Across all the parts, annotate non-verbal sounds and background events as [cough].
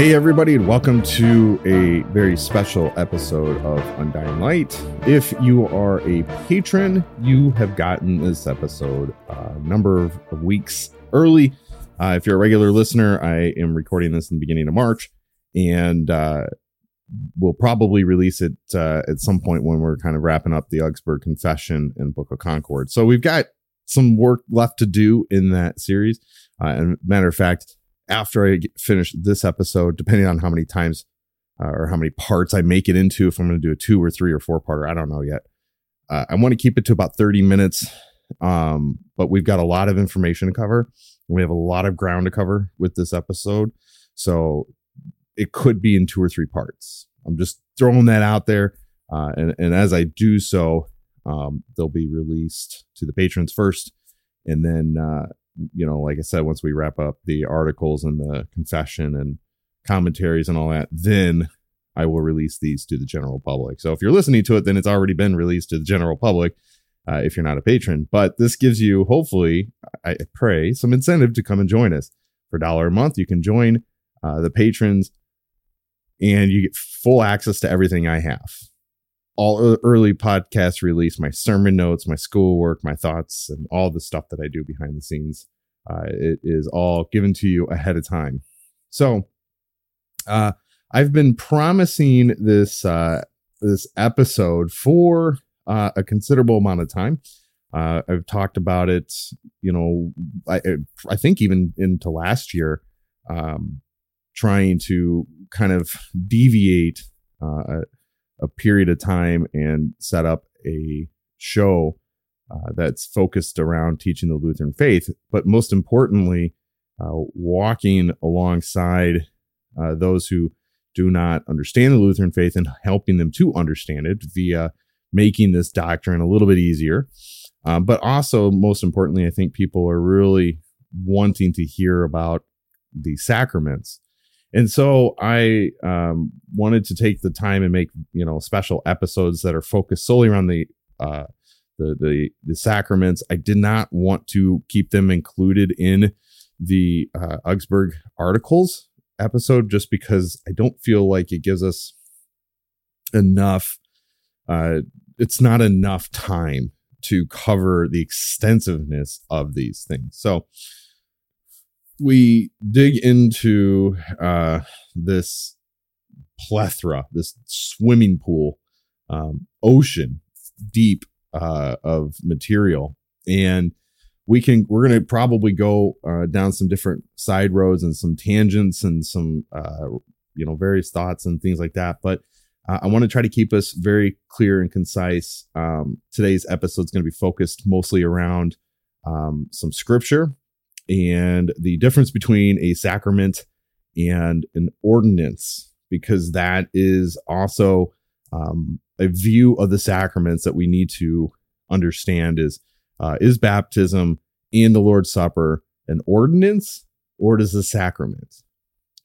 Hey, everybody, and welcome to a very special episode of Undying Light. If you are a patron, you have gotten this episode a number of weeks early. Uh, if you're a regular listener, I am recording this in the beginning of March, and uh, we'll probably release it uh, at some point when we're kind of wrapping up the Augsburg Confession and Book of Concord. So we've got some work left to do in that series. Uh, and matter of fact, after I finish this episode, depending on how many times uh, or how many parts I make it into, if I'm going to do a two or three or four parter, I don't know yet. Uh, I want to keep it to about 30 minutes, um, but we've got a lot of information to cover. We have a lot of ground to cover with this episode. So it could be in two or three parts. I'm just throwing that out there. Uh, and, and as I do so, um, they'll be released to the patrons first. And then, uh, you know, like I said, once we wrap up the articles and the confession and commentaries and all that, then I will release these to the general public. So if you're listening to it, then it's already been released to the general public. Uh, if you're not a patron, but this gives you hopefully, I pray, some incentive to come and join us for a dollar a month. You can join uh, the patrons, and you get full access to everything I have. All early podcast release, my sermon notes, my schoolwork, my thoughts, and all the stuff that I do behind the scenes. Uh, it is all given to you ahead of time. So, uh, I've been promising this uh, this episode for uh, a considerable amount of time. Uh, I've talked about it, you know, I, I think even into last year, um, trying to kind of deviate uh, a, period of time and set up a show uh, that's focused around teaching the Lutheran faith, but most importantly, uh, walking alongside uh, those who do not understand the Lutheran faith and helping them to understand it via making this doctrine a little bit easier. Um, but also, most importantly, I think people are really wanting to hear about the sacraments. And so I um, wanted to take the time and make you know special episodes that are focused solely around the uh, the the the sacraments. I did not want to keep them included in the uh, Augsburg articles episode just because I don't feel like it gives us enough. Uh, it's not enough time to cover the extensiveness of these things. So we dig into uh, this plethora, this swimming pool, um, ocean deep uh, of material, and we can we're going to probably go uh, down some different side roads and some tangents and some uh, you know various thoughts and things like that, but. Uh, I want to try to keep us very clear and concise. Um, today's episode is going to be focused mostly around um, some scripture and the difference between a sacrament and an ordinance, because that is also um, a view of the sacraments that we need to understand is uh, is baptism and the Lord's Supper an ordinance or does the sacrament?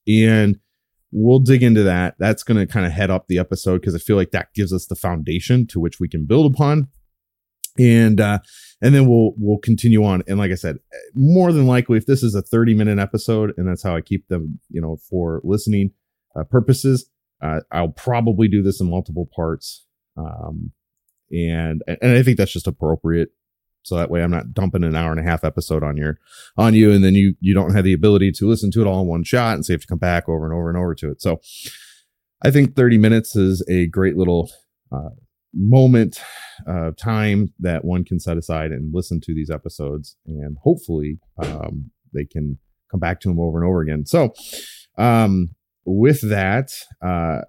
And we'll dig into that. That's going to kind of head up the episode because I feel like that gives us the foundation to which we can build upon. And uh, and then we'll we'll continue on. And like I said, more than likely, if this is a 30 minute episode, and that's how I keep them, you know, for listening uh, purposes, uh, I'll probably do this in multiple parts. Um, and and I think that's just appropriate. So that way, I'm not dumping an hour and a half episode on your on you, and then you you don't have the ability to listen to it all in one shot, and so you have to come back over and over and over to it. So I think 30 minutes is a great little uh, moment of time that one can set aside and listen to these episodes, and hopefully um, they can come back to them over and over again. So um, with that, uh,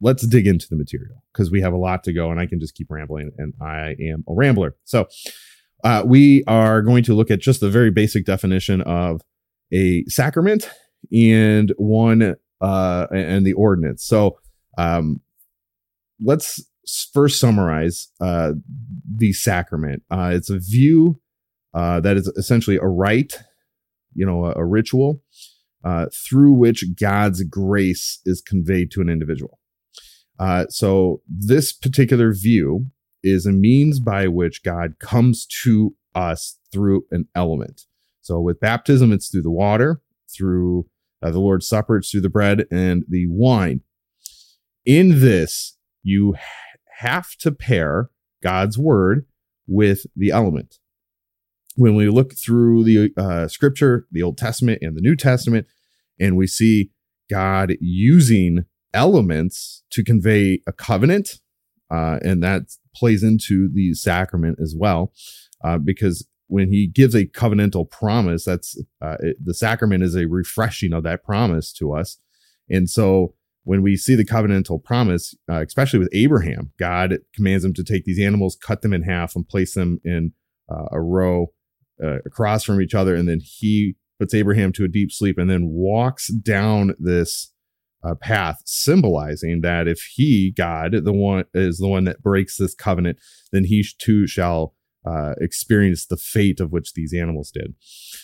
let's dig into the material because we have a lot to go and I can just keep rambling and I am a rambler. So, uh, we are going to look at just the very basic definition of a sacrament and one uh, and the ordinance. So, um, let's first summarize uh, the sacrament. Uh, it's a view uh, that is essentially a rite, you know, a, a ritual uh, through which God's grace is conveyed to an individual. Uh, so this particular view is a means by which God comes to us through an element. So with baptism, it's through the water, through uh, the Lord's Supper, it's through the bread and the wine. In this, you have to pair God's word with the element. When we look through the uh, scripture, the Old Testament and the New Testament, and we see God using elements to convey a covenant, uh, and that plays into the sacrament as well, uh, because when he gives a covenantal promise, that's uh, it, the sacrament is a refreshing of that promise to us, and so when we see the covenantal promise, uh, especially with Abraham, God commands him to take these animals, cut them in half, and place them in uh, a row uh, across from each other, and then he puts Abraham to a deep sleep, and then walks down this uh, path, symbolizing that if he, God, the one is the one that breaks this covenant, then he too shall uh, experience the fate of which these animals did.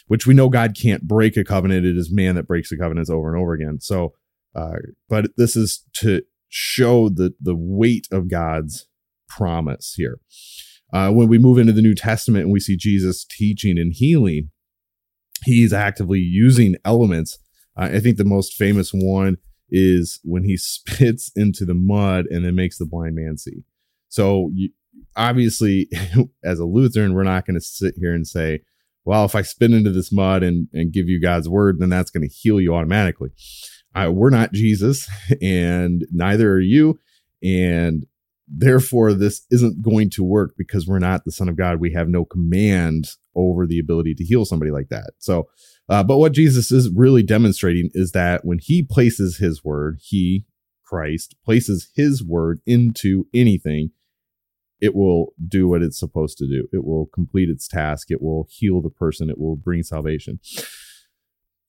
Which we know God can't break a covenant; it is man that breaks the covenants over and over again. So, uh, but this is to show the the weight of God's promise here. Uh, when we move into the New Testament and we see Jesus teaching and healing, he's actively using elements. Uh, I think the most famous one is when he [laughs] spits into the mud and then makes the blind man see. So you, obviously, [laughs] as a Lutheran, we're not going to sit here and say, well, if I spit into this mud and, and give you God's word, then that's going to heal you automatically. Uh, we're not Jesus, [laughs] and neither are you. And therefore, this isn't going to work because we're not the Son of God. We have no command over the ability to heal somebody like that. So, uh, but what Jesus is really demonstrating is that when he places his word, he, Christ, places his word into anything, it will do what it's supposed to do. It will complete its task. It will heal the person. It will bring salvation.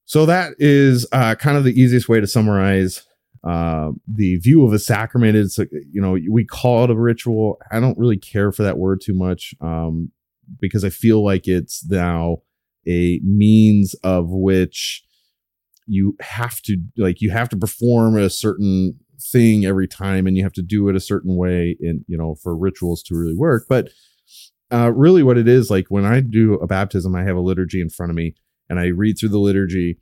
So that is uh, kind of the easiest way to summarize uh, the view of a sacrament. It's you know we call it a ritual. I don't really care for that word too much um, because I feel like it's now a means of which you have to like you have to perform a certain thing every time and you have to do it a certain way in you know for rituals to really work but uh really what it is like when i do a baptism i have a liturgy in front of me and i read through the liturgy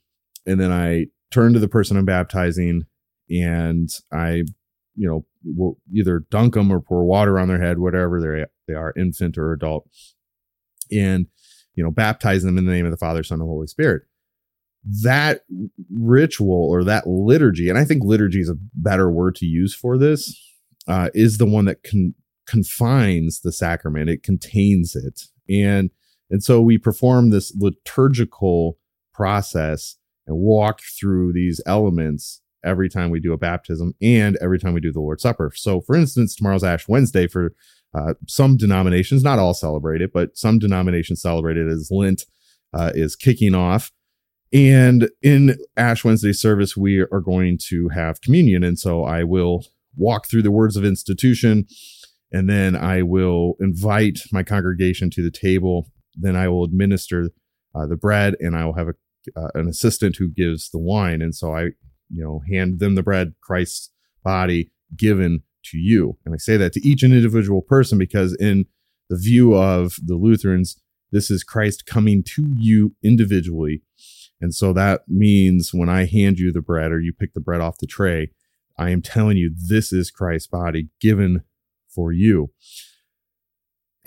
and then i turn to the person i'm baptizing and i you know will either dunk them or pour water on their head whatever they they are infant or adult and you know, baptize them in the name of the Father, Son, and Holy Spirit. That ritual or that liturgy, and I think liturgy is a better word to use for this, uh, is the one that con- confines the sacrament. It contains it, and and so we perform this liturgical process and walk through these elements every time we do a baptism and every time we do the Lord's Supper. So, for instance, tomorrow's Ash Wednesday for uh, some denominations, not all celebrate it, but some denominations celebrate it as Lent uh, is kicking off. And in Ash Wednesday service, we are going to have communion. And so I will walk through the words of institution and then I will invite my congregation to the table. Then I will administer uh, the bread and I will have a, uh, an assistant who gives the wine. And so I you know, hand them the bread, Christ's body given to you. And I say that to each individual person because, in the view of the Lutherans, this is Christ coming to you individually. And so that means when I hand you the bread or you pick the bread off the tray, I am telling you this is Christ's body given for you.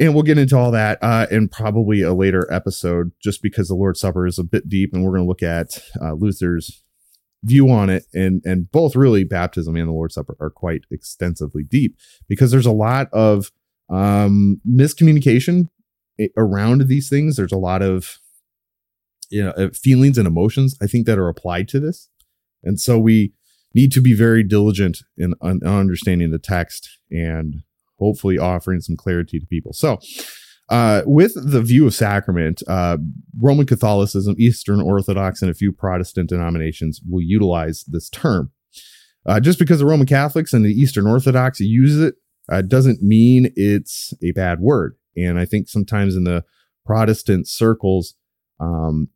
And we'll get into all that uh, in probably a later episode, just because the Lord's Supper is a bit deep, and we're going to look at uh, Luther's view on it. And and both really baptism and the lord's supper are quite extensively deep because there's a lot of um miscommunication around these things. There's a lot of you know uh, feelings and emotions i think that are applied to this. And so we need to be very diligent in, in understanding the text and hopefully offering some clarity to people so uh, with the view of sacrament, uh, Roman Catholicism, Eastern Orthodox, and a few Protestant denominations will utilize this term. Uh, just because the Roman Catholics and the Eastern Orthodox use it uh, doesn't mean it's a bad word. And I think sometimes in the Protestant circles um,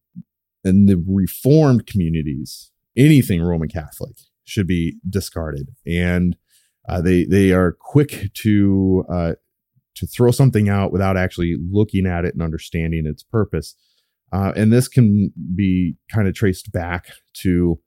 and the Reformed communities, anything Roman Catholic should be discarded. And uh, they they are quick to uh, to throw something out without actually looking at it and understanding its purpose. Uh, and this can be kind of traced back to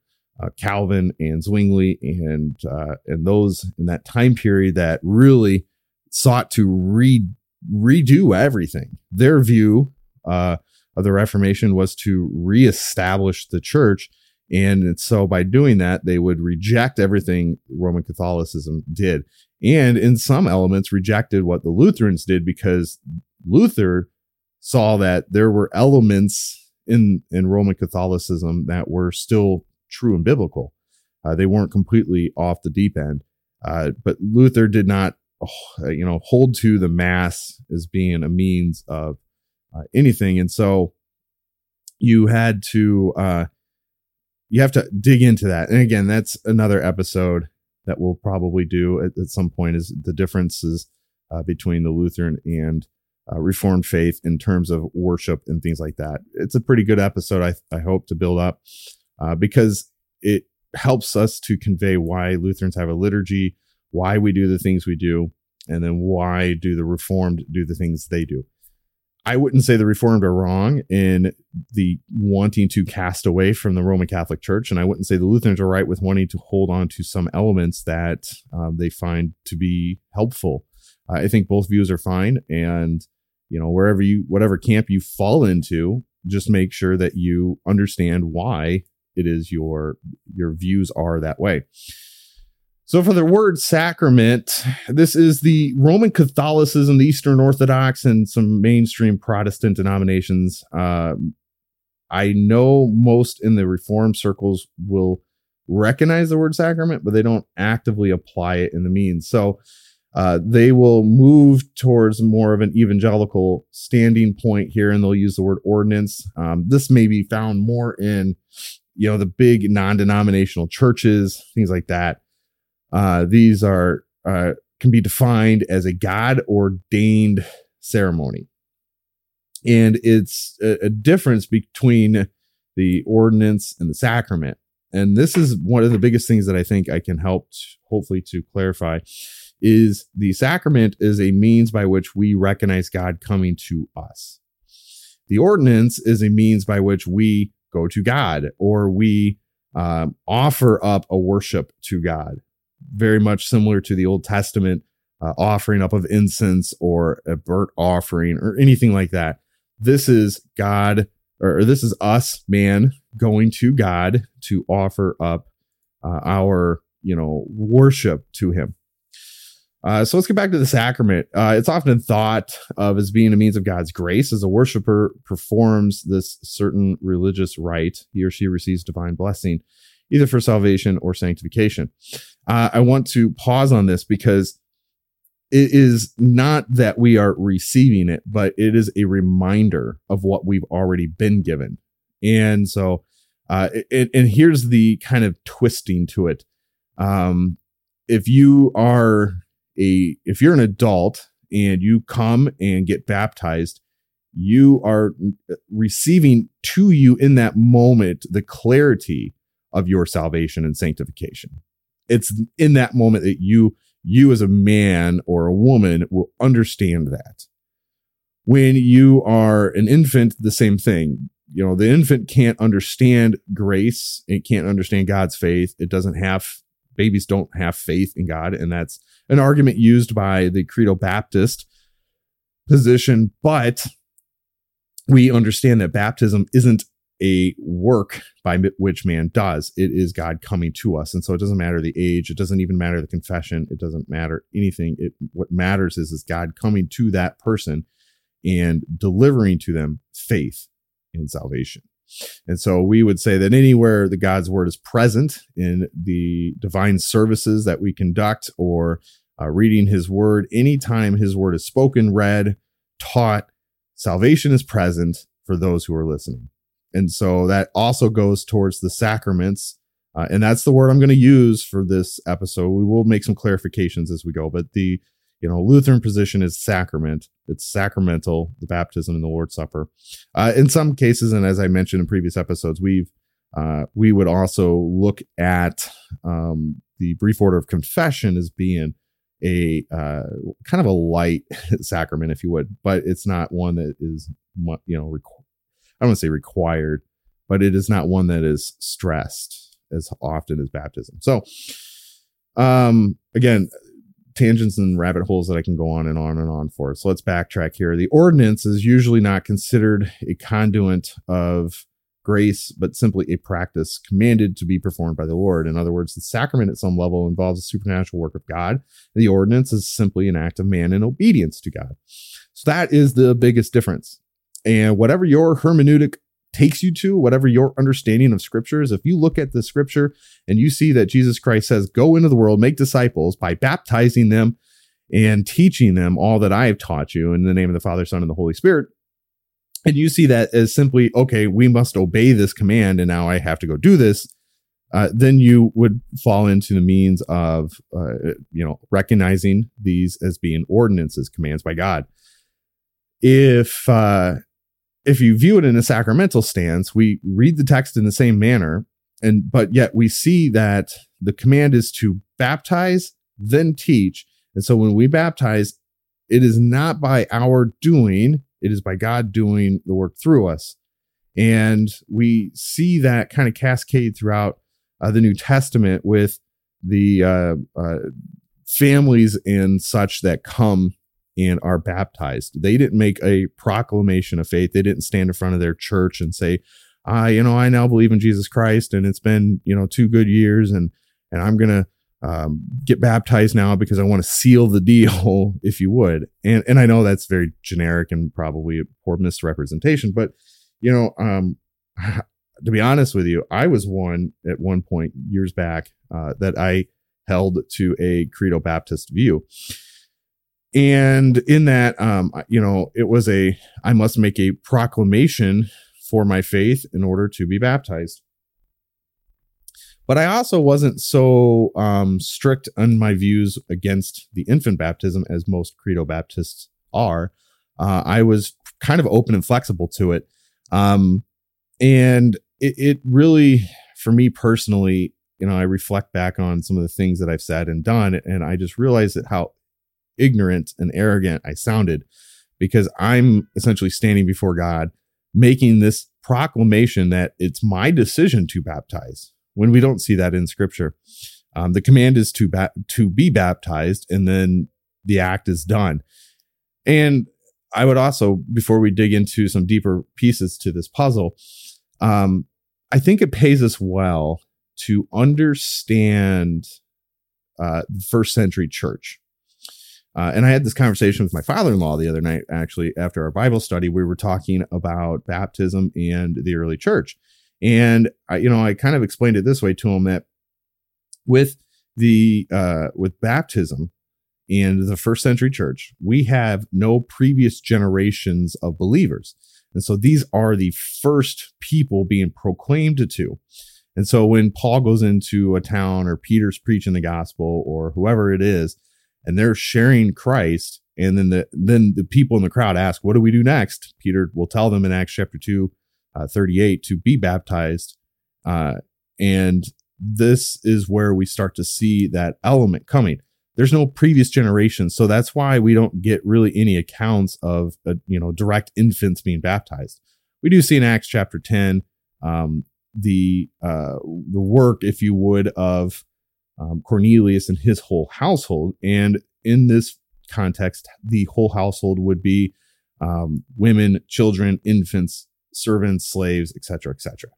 uh, Calvin and Zwingli and uh, and those in that time period that really sought to re- redo everything. Their view uh, of the Reformation was to reestablish the church. And so by doing that, they would reject everything Roman Catholicism did. And in some elements rejected what the Lutherans did because Luther saw that there were elements in in Roman Catholicism that were still true and biblical. Uh, they weren't completely off the deep end, uh, but Luther did not, uh, you know, hold to the mass as being a means of uh, anything, and so you had to uh, you have to dig into that. And again, that's another episode that we'll probably do at, at some point is the differences uh, between the Lutheran and uh, Reformed faith in terms of worship and things like that. It's a pretty good episode, I, I hope, to build up uh, because it helps us to convey why Lutherans have a liturgy, why we do the things we do, and then why do the Reformed do the things they do. I wouldn't say the Reformed are wrong in the wanting to cast away from the Roman Catholic Church, and I wouldn't say the Lutherans are right with wanting to hold on to some elements that um, they find to be helpful. Uh, I think both views are fine, and you know wherever you, whatever camp you fall into, just make sure that you understand why it is your your views are that way. So, for the word sacrament, this is the Roman Catholicism, the Eastern Orthodox, and some mainstream Protestant denominations. Uh, I know most in the Reformed circles will recognize the word sacrament, but they don't actively apply it in the means. So, uh, they will move towards more of an evangelical standing point here, and they'll use the word ordinance. Um, this may be found more in, you know, the big non-denominational churches, things like that. Uh, these are uh, can be defined as a God ordained ceremony, and it's a, a difference between the ordinance and the sacrament. And this is one of the biggest things that I think I can help, t- hopefully, to clarify is the sacrament is a means by which we recognize God coming to us. The ordinance is a means by which we go to God or we um, offer up a worship to God very much similar to the Old Testament uh, offering up of incense or a burnt offering or anything like that. This is God, or, or this is us, man, going to God to offer up uh, our, you know, worship to Him. Uh, so let's get back to the sacrament. Uh, it's often thought of as being a means of God's grace. As a worshiper performs this certain religious rite, he or she receives divine blessing either for salvation or sanctification. Uh, I want to pause on this because it is not that we are receiving it, but it is a reminder of what we've already been given. And so, uh, it, and here's the kind of twisting to it. Um, if you are a, if you're an adult and you come and get baptized, you are receiving to you in that moment the clarity of your salvation and sanctification. It's in that moment that you you as a man or a woman will understand that. When you are an infant, the same thing. You know, the infant can't understand grace. It can't understand God's faith. It doesn't have, babies don't have faith in God. And that's an argument used by the Credo Baptist position. But we understand that baptism isn't a work by which man does. It is God coming to us. And so it doesn't matter the age. It doesn't even matter the confession. It doesn't matter anything. It, what matters is, is God coming to that person and delivering to them faith in salvation. And so we would say that anywhere the God's word is present in the divine services that we conduct or uh, reading his word, anytime his word is spoken, read, taught, salvation is present for those who are listening. And so that also goes towards the sacraments. Uh, and that's the word I'm going to use for this episode. We will make some clarifications as we go, but the you know Lutheran position is sacrament. It's sacramental, the baptism and the Lord's Supper. Uh, in some cases, and as I mentioned in previous episodes, we've uh, we would also look at um, the brief order of confession as being a uh, kind of a light [laughs] sacrament, if you would, but it's not one that is you know I don't say required, but it is not one that is stressed as often as baptism. So, um, again, tangents and rabbit holes that I can go on and on and on for. So let's backtrack here. The ordinance is usually not considered a conduit of grace, but simply a practice commanded to be performed by the Lord. In other words, the sacrament at some level involves a supernatural work of God. The ordinance is simply an act of man in obedience to God. So that is the biggest difference. And whatever your hermeneutic takes you to, whatever your understanding of scriptures, if you look at the scripture and you see that Jesus Christ says, Go into the world, make disciples by baptizing them and teaching them all that I have taught you in the name of the Father, Son, and the Holy Spirit. And you see that as simply, okay, we must obey this command, and now I have to go do this. Uh, then you would fall into the means of, uh, you know, recognizing these as being ordinances, commands by God. If uh, if you view it in a sacramental stance, we read the text in the same manner, and but yet we see that the command is to baptize, then teach. And so when we baptize, it is not by our doing, it is by God doing the work through us. And we see that kind of cascade throughout uh, the New Testament with the uh, uh, families and such that come and are baptized. They didn't make a proclamation of faith. They didn't stand in front of their church and say, "I, you know, I now believe in Jesus Christ, and it's been, you know, two good years, and and I'm gonna um, get baptized now because I want to seal the deal, [laughs] if you would." And and I know that's very generic and probably a poor misrepresentation, but you know, um, [sighs] to be honest with you, I was one at one point years back uh, that I held to a credo Baptist view and in that um you know it was a i must make a proclamation for my faith in order to be baptized. But i also wasn't so um strict on my views against the infant baptism as most credo baptists are. Uh, i was kind of open and flexible to it. Um and it, it really for me personally you know i reflect back on some of the things that i've said and done and i just realized that how ignorant and arrogant I sounded because I'm essentially standing before God making this proclamation that it's my decision to baptize when we don't see that in scripture. Um, the command is to ba- to be baptized and then the act is done. And I would also, before we dig into some deeper pieces to this puzzle, um, I think it pays us well to understand uh, the first century church. Uh, and I had this conversation with my father in law the other night, actually, after our Bible study. We were talking about baptism and the early church. And, I, you know, I kind of explained it this way to him that with the, uh, with baptism in the first century church, we have no previous generations of believers. And so these are the first people being proclaimed to. And so when Paul goes into a town or Peter's preaching the gospel or whoever it is, and they're sharing Christ. And then the then the people in the crowd ask, "What do we do next?" Peter will tell them in Acts chapter two, uh, 38, to be baptized uh, And this is where we start to see that element coming. There's no previous generation, so that's why we don't get really any accounts of uh, you know direct infants being baptized. We do see in Acts chapter 10 um, the uh, the work, if you would, of um, Cornelius and his whole household, and in this context, the whole household would be um, women, children, infants, servants, slaves, etc., etc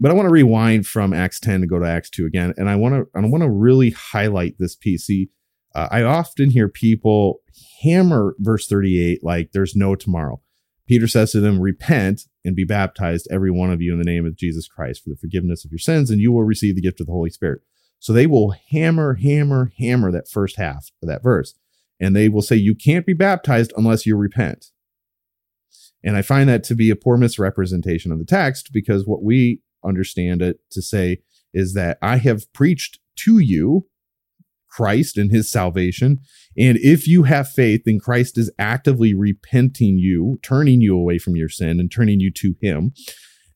but I want to rewind from Acts 10 to go to Acts 2 again. And I want to, I want to really highlight this piece. See, uh, I often hear people hammer verse 38 like there's no tomorrow. Peter says to them, Repent and be baptized, every one of you, in the name of Jesus Christ for the forgiveness of your sins, and you will receive the gift of the Holy Spirit. So they will hammer, hammer, hammer that first half of that verse. And they will say, You can't be baptized unless you repent. And I find that to be a poor misrepresentation of the text because what we understand it to say is that I have preached to you Christ and his salvation. And if you have faith, then Christ is actively repenting you, turning you away from your sin and turning you to him.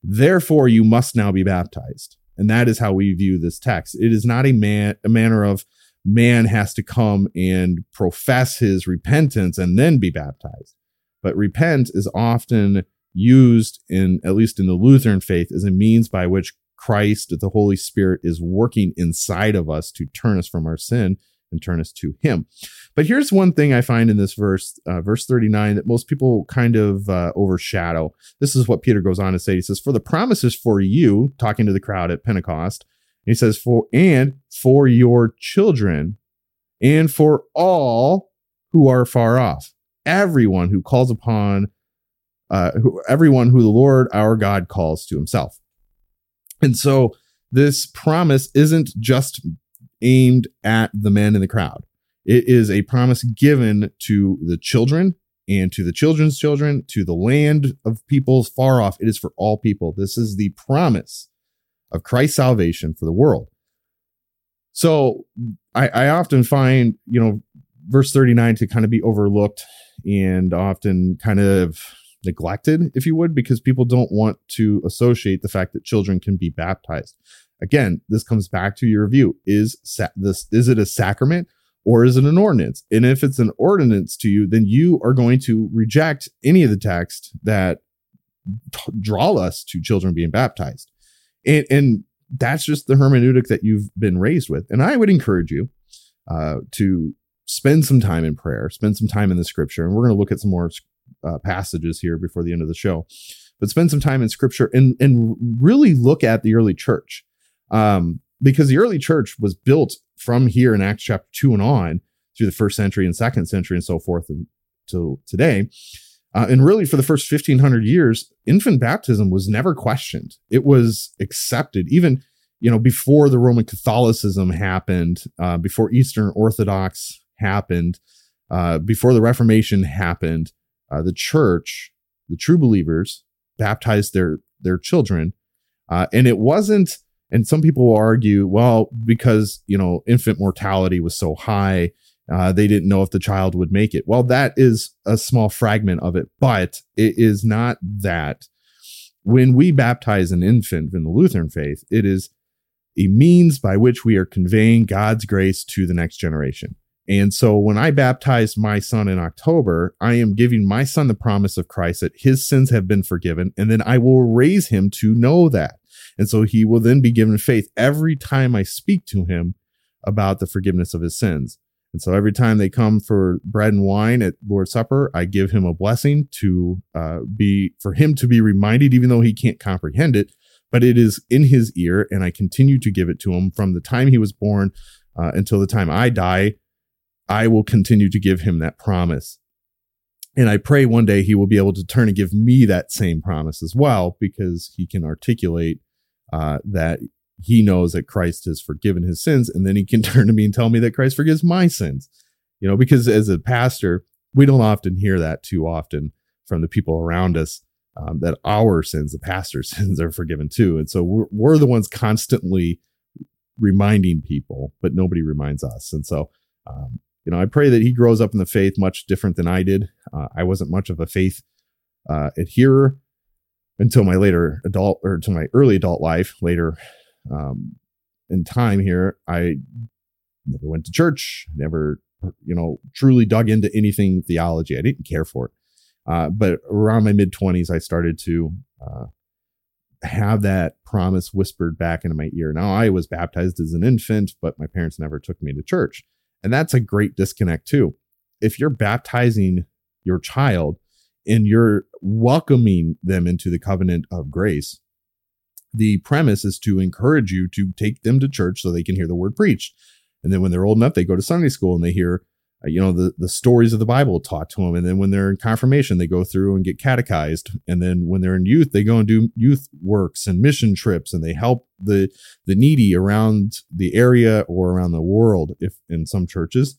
Therefore, you must now be baptized. And that is how we view this text. It is not a man a manner of man has to come and profess his repentance and then be baptized. But repent is often used in at least in the Lutheran faith as a means by which Christ, the Holy Spirit, is working inside of us to turn us from our sin and turn us to Him. But here's one thing I find in this verse, uh, verse 39, that most people kind of uh, overshadow. This is what Peter goes on to say. He says, For the promises for you, talking to the crowd at Pentecost, he says, For and for your children and for all who are far off, everyone who calls upon uh, who, everyone who the Lord our God calls to himself. And so this promise isn't just aimed at the men in the crowd. It is a promise given to the children and to the children's children, to the land of peoples far off. It is for all people. This is the promise of Christ's salvation for the world. So I, I often find, you know, verse 39 to kind of be overlooked and often kind of neglected, if you would, because people don't want to associate the fact that children can be baptized. Again, this comes back to your review. Is sa- this is it a sacrament or is it an ordinance? And if it's an ordinance to you, then you are going to reject any of the text that t- draw us to children being baptized. And, and that's just the hermeneutic that you've been raised with. And I would encourage you uh, to spend some time in prayer, spend some time in the scripture. And we're going to look at some more uh, passages here before the end of the show, but spend some time in scripture and, and really look at the early church. Um, because the early church was built from here in Acts chapter 2 and on through the first century and second century and so forth until today. Uh, and really, for the first 1500 years, infant baptism was never questioned. It was accepted, even you know before the Roman Catholicism happened, uh, before Eastern Orthodox happened, uh, before the Reformation happened uh, the church, the true believers, baptized their their children, uh, and it wasn't. And some people will argue, well, because you know infant mortality was so high, uh, they didn't know if the child would make it. Well, that is a small fragment of it, but it is not that. When we baptize an infant in the Lutheran faith, it is a means by which we are conveying God's grace to the next generation. And so when I baptized my son in October, I am giving my son the promise of Christ that his sins have been forgiven, and then I will raise him to know that. And so he will then be given faith every time I speak to him about the forgiveness of his sins. And so every time they come for bread and wine at Lord's Supper, I give him a blessing to uh, be for him to be reminded, even though he can't comprehend it, but it is in his ear, and I continue to give it to him from the time he was born uh, until the time I die I will continue to give him that promise. And I pray one day he will be able to turn and give me that same promise as well, because he can articulate uh, that he knows that Christ has forgiven his sins. And then he can [laughs] turn to me and tell me that Christ forgives my sins. You know, because as a pastor, we don't often hear that too often from the people around us um, that our sins, the pastor's [laughs] sins, are forgiven too. And so we're, we're the ones constantly reminding people, but nobody reminds us. And so, um, you know, I pray that he grows up in the faith much different than I did. Uh, I wasn't much of a faith uh, adherer until my later adult or to my early adult life. Later, um, in time here, I never went to church, never, you know, truly dug into anything theology. I didn't care for it. Uh, but around my mid 20s, I started to uh, have that promise whispered back into my ear. Now, I was baptized as an infant, but my parents never took me to church. And that's a great disconnect, too. If you're baptizing your child and you're welcoming them into the covenant of grace, the premise is to encourage you to take them to church so they can hear the word preached. And then when they're old enough, they go to Sunday school and they hear uh, you know the the stories of the bible taught to them and then when they're in confirmation they go through and get catechized. And then when they're in youth they go and do youth works and mission trips and they help the the needy around the area or around the world if in some churches.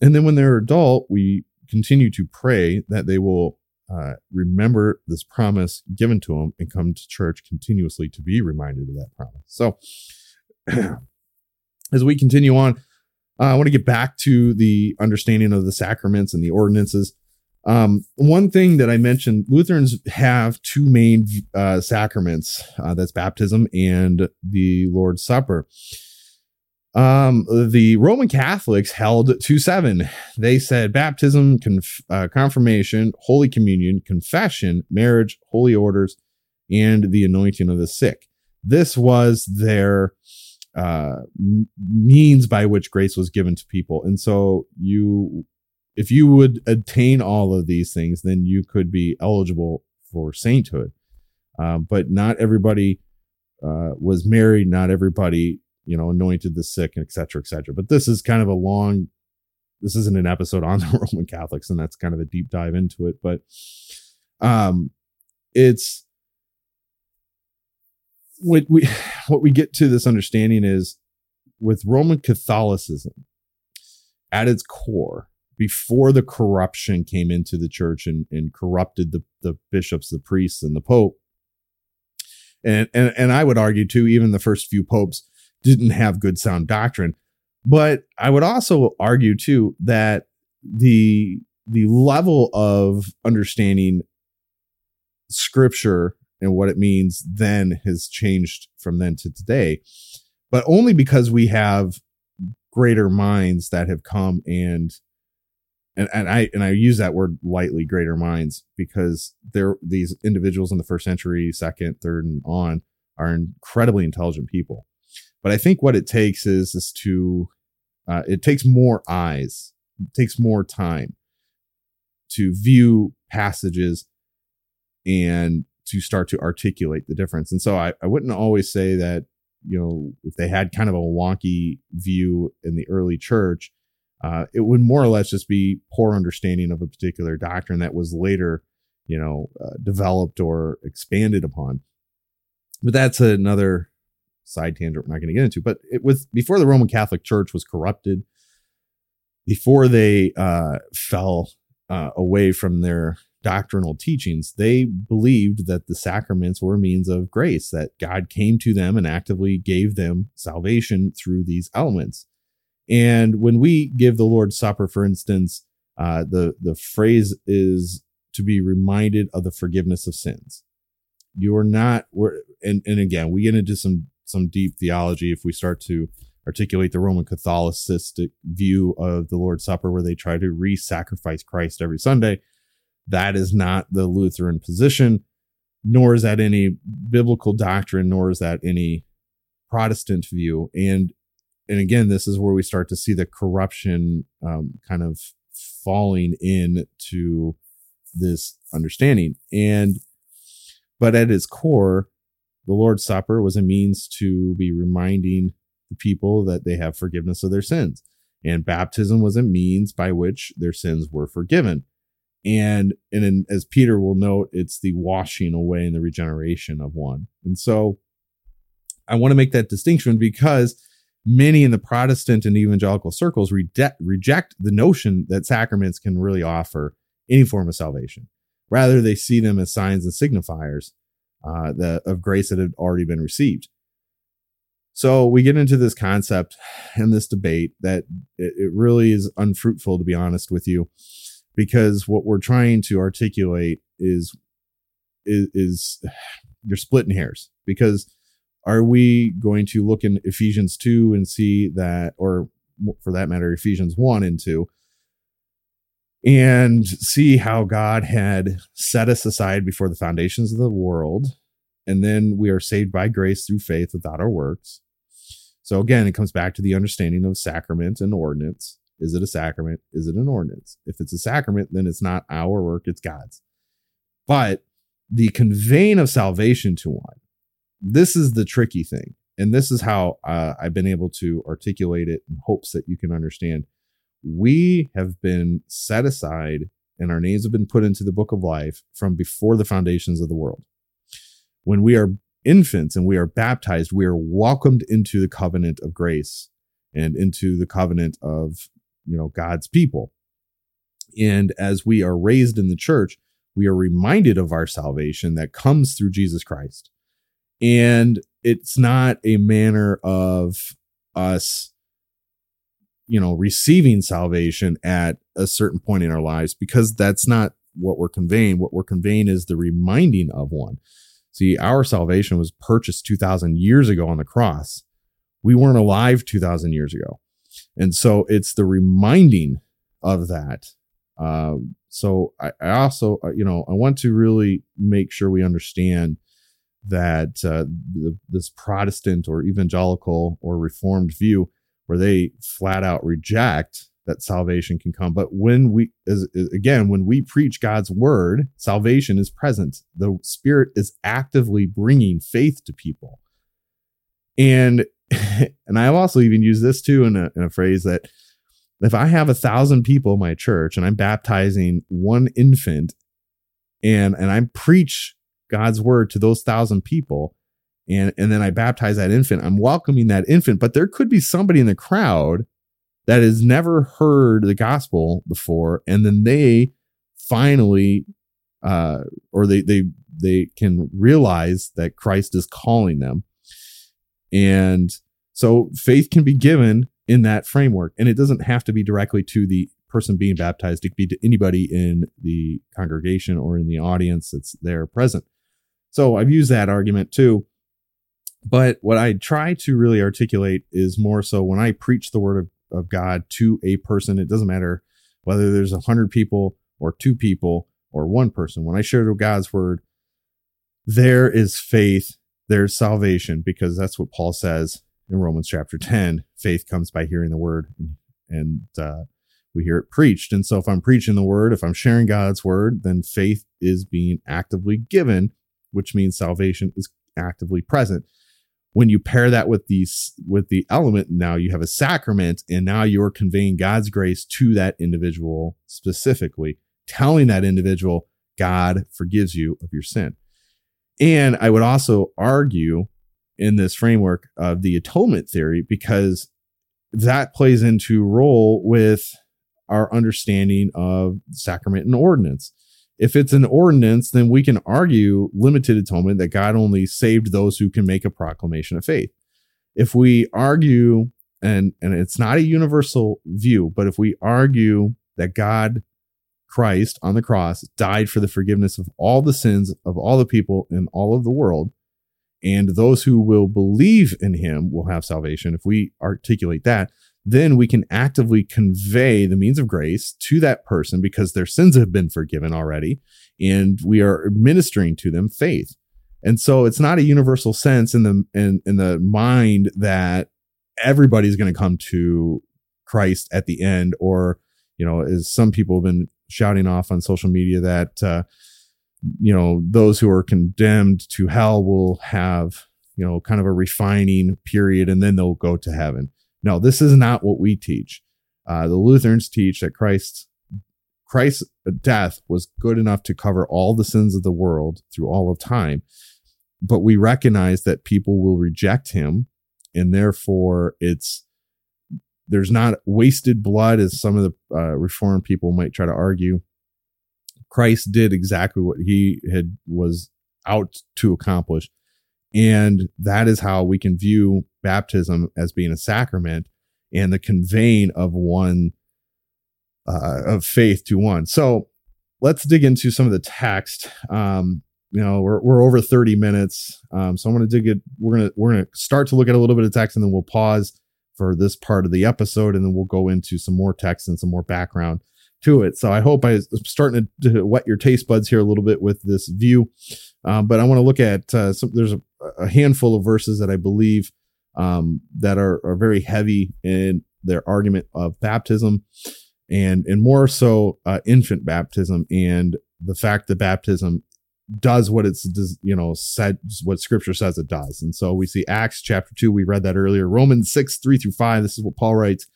And then when they're adult we continue to pray that they will uh, remember this promise given to them and come to church continuously to be reminded of that promise so [clears throat] as we continue on uh, I want to get back to the understanding of the sacraments and the ordinances. Um, one thing that I mentioned, Lutherans have two main uh, sacraments. Uh, that's baptism and the Lord's Supper. Um, the Roman Catholics held to seven. They said baptism, conf- uh, confirmation, Holy Communion, confession, marriage, holy orders, and the anointing of the sick. This was their uh, means by which grace was given to people. And so you, if you would attain all of these things, then you could be eligible for sainthood. Um, but not everybody uh, was married. Not everybody, you know, anointed the sick, et cetera, et cetera. But this is kind of a long. This isn't an episode on [laughs] the Roman Catholics, and that's kind of a deep dive into it. But um, it's what we [sighs] what we get to this understanding is with Roman Catholicism at its core, before the corruption came into the church and, and corrupted the, the bishops, the priests, and the Pope. And, and and I would argue too, even the first few popes didn't have good sound doctrine. But I would also argue too that the the level of understanding scripture and what it means then has changed from then to today, but only because we have greater minds that have come and and, and I and I use that word lightly, greater minds, because they're these individuals in the first century, second, third, and on are incredibly intelligent people. But I think what it takes is is to uh, it takes more eyes, it takes more time to view passages and to start to articulate the difference. And so I, I wouldn't always say that, you know, if they had kind of a wonky view in the early church, uh, it would more or less just be poor understanding of a particular doctrine that was later, you know, uh, developed or expanded upon. But that's another side tangent we're not going to get into. But it was before the Roman Catholic Church was corrupted, before they uh, fell uh, away from their doctrinal teachings, they believed that the sacraments were means of grace, that God came to them and actively gave them salvation through these elements. And when we give the Lord's Supper, for instance, uh, the the phrase is to be reminded of the forgiveness of sins. You are not, and and again, we get into some some deep theology if we start to articulate the Roman Catholicistic view of the Lord's Supper, where they try to re-sacrifice Christ every Sunday. That is not the Lutheran position, nor is that any biblical doctrine, nor is that any Protestant view. And and again, this is where we start to see the corruption um, kind of falling in to this understanding. And but at its core, the Lord's Supper was a means to be reminding the people that they have forgiveness of their sins. And baptism was a means by which their sins were forgiven and and in, as Peter will note, it's the washing away and the regeneration of one. And so, I want to make that distinction because many in the Protestant and evangelical circles reject reject the notion that sacraments can really offer any form of salvation. Rather, they see them as signs and signifiers uh, the, of grace that had already been received. So we get into this concept and this debate that it, it really is unfruitful, to be honest with you because what we're trying to articulate is is, is [sighs] you're splitting hairs because Are we going to look in Ephesians 2 and see that, or for that matter, Ephesians 1 and 2, and see how God had set us aside before the foundations of the world. And then we are saved by grace through faith without our works. So again, it comes back to the understanding of sacrament and ordinance. Is it a sacrament? Is it an ordinance? If it's a sacrament, then it's not our work, it's God's. But the conveying of salvation to one, this is the tricky thing. And this is how uh, I've been able to articulate it in hopes that you can understand we have been set aside and our names have been put into the book of life from before the foundations of the world. When we are infants and we are baptized, we are welcomed into the covenant of grace and into the covenant of, you know, God's people. And as we are raised in the church, we are reminded of our salvation that comes through Jesus Christ. And it's not a manner of us you know, receiving salvation at a certain point in our lives because that's not what we're conveying. What we're conveying is the reminding of one. See, our salvation was purchased 2000 years ago on the cross. We weren't alive 2000 years ago. And so it's the reminding of that. Uh, so I, I, also, uh, you know, I want to really make sure we understand that uh, the, this Protestant or evangelical or Reformed view where they flat out reject that salvation can come. But when we, as, again, when we preach God's word, salvation is present. The Spirit is actively bringing faith to people. And [laughs] and I've also even used this too in a, in a phrase that if I have a thousand people in my church and I'm baptizing one infant and and I preach God's word to those thousand people, and and then I baptize that infant. I'm welcoming that infant, but there could be somebody in the crowd that has never heard the gospel before, and then they finally, uh, or they they they can realize that Christ is calling them, and so faith can be given in that framework, and it doesn't have to be directly to the person being baptized. It could be to anybody in the congregation or in the audience that's there present. So I've used that argument too but what I try to really articulate is more so when I preach the word of, of God to a person, it doesn't matter whether there's a hundred people or two people or one person. When I share God's word, there is faith, there's salvation, because that's what Paul says in Romans chapter 10. Faith comes by hearing the word, and, uh, we hear it preached. And so if I'm preaching the word, if I'm sharing God's word, then faith is being actively given, which means salvation is actively present when you pair that with these with the element now you have a sacrament and now you're conveying god's grace to that individual specifically telling that individual god forgives you of your sin. And i would also argue in this framework of the atonement theory because that plays into role with our understanding of sacrament and ordinance if it's an ordinance, then we can argue limited atonement that God only saved those who can make a proclamation of faith. If we argue, and, and it's not a universal view, but if we argue that God, Christ on the cross, died for the forgiveness of all the sins of all the people in all of the world, and those who will believe in him will have salvation. If we articulate that, then we can actively convey the means of grace to that person because their sins have been forgiven already and we are administering to them faith. And so it's not a universal sense in the in, in the mind that everybody's going to come to christ at the end or you know as some people have been shouting off on social media that uh, you know those who are condemned to hell will have you know kind of a refining period and then they'll go to heaven no, this is not what we teach. Uh, the Lutherans teach that Christ's Christ's death was good enough to cover all the sins of the world through all of time, but we recognize that people will reject him, and therefore it's there's not wasted blood as some of the uh, reformed people might try to argue. Christ did exactly what he had was out to accomplish. And that is how we can view baptism as being a sacrament and the conveying of one uh, of faith to one. So let's dig into some of the text. Um, you know we're, we're over 30 minutes um, so i'm going to dig it we're going to we're going to start to look at a little bit of text and then we'll pause for this part of the episode and then we'll go into some more text and some more background to it so i hope i'm starting to, to wet your taste buds here a little bit with this view um, but i want to look at uh, some there's a, a, handful of verses that i believe um, that are, are very heavy in their argument of baptism and and more so uh, infant baptism and the fact that baptism does what it's you know said what scripture says it does. And so we see acts chapter 2 we read that earlier romans 6 3 through 5 this is what paul writes.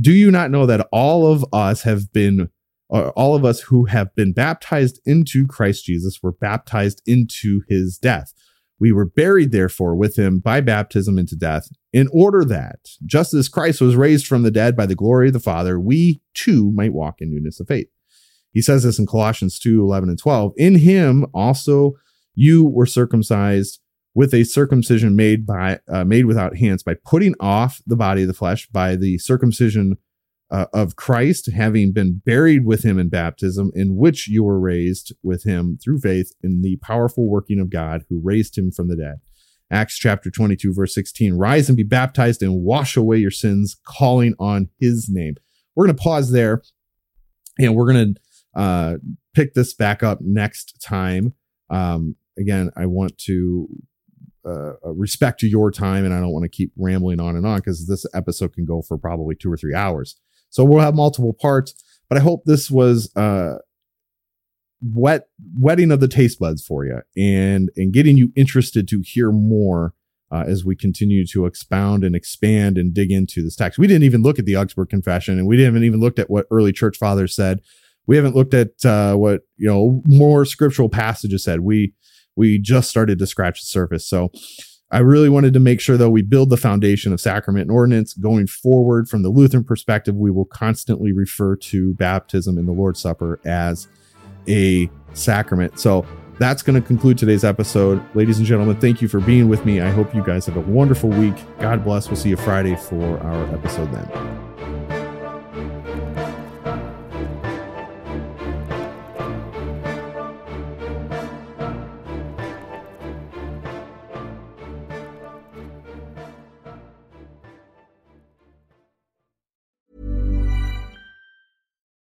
Do you not know that all of us have been uh, all of us who have been baptized into christ jesus were baptized into his death we were buried therefore with him by baptism into death in order that just as christ was raised from the dead by the glory of the father we too might walk in newness of faith he says this in Colossians 2 11 and 12. In him also you were circumcised with a circumcision made by uh, made without hands by putting off the body of the flesh by the circumcision uh, of Christ having been buried with him in baptism in which you were raised with him through faith in the powerful working of God who raised him from the dead Acts chapter 22 verse 16 rise and be baptized and wash away your sins calling on his name we're going to pause there and we're going to uh, pick this back up next time. Um, again, I want to uh, uh respect your time and I don't want to keep rambling on and on because this episode can go for probably two or three hours. So we'll have multiple parts, but I hope this was uh, wet wetting of the taste buds for you and and getting you interested to hear more uh, as we continue to expound and expand and dig into this text. We didn't even look at the Augsburg Confession and we didn't even looked at what early church fathers said we haven't looked at uh, what you know more scriptural passages said. We we just started to scratch the surface. So I really wanted to make sure though we build the foundation of sacrament and ordinance going forward from the Lutheran perspective. We will constantly refer to baptism and the Lord's Supper as a sacrament. So that's going to conclude today's episode. Ladies and gentlemen, thank you for being with me. I hope you guys have a wonderful week. God bless. We'll see you Friday for our episode then.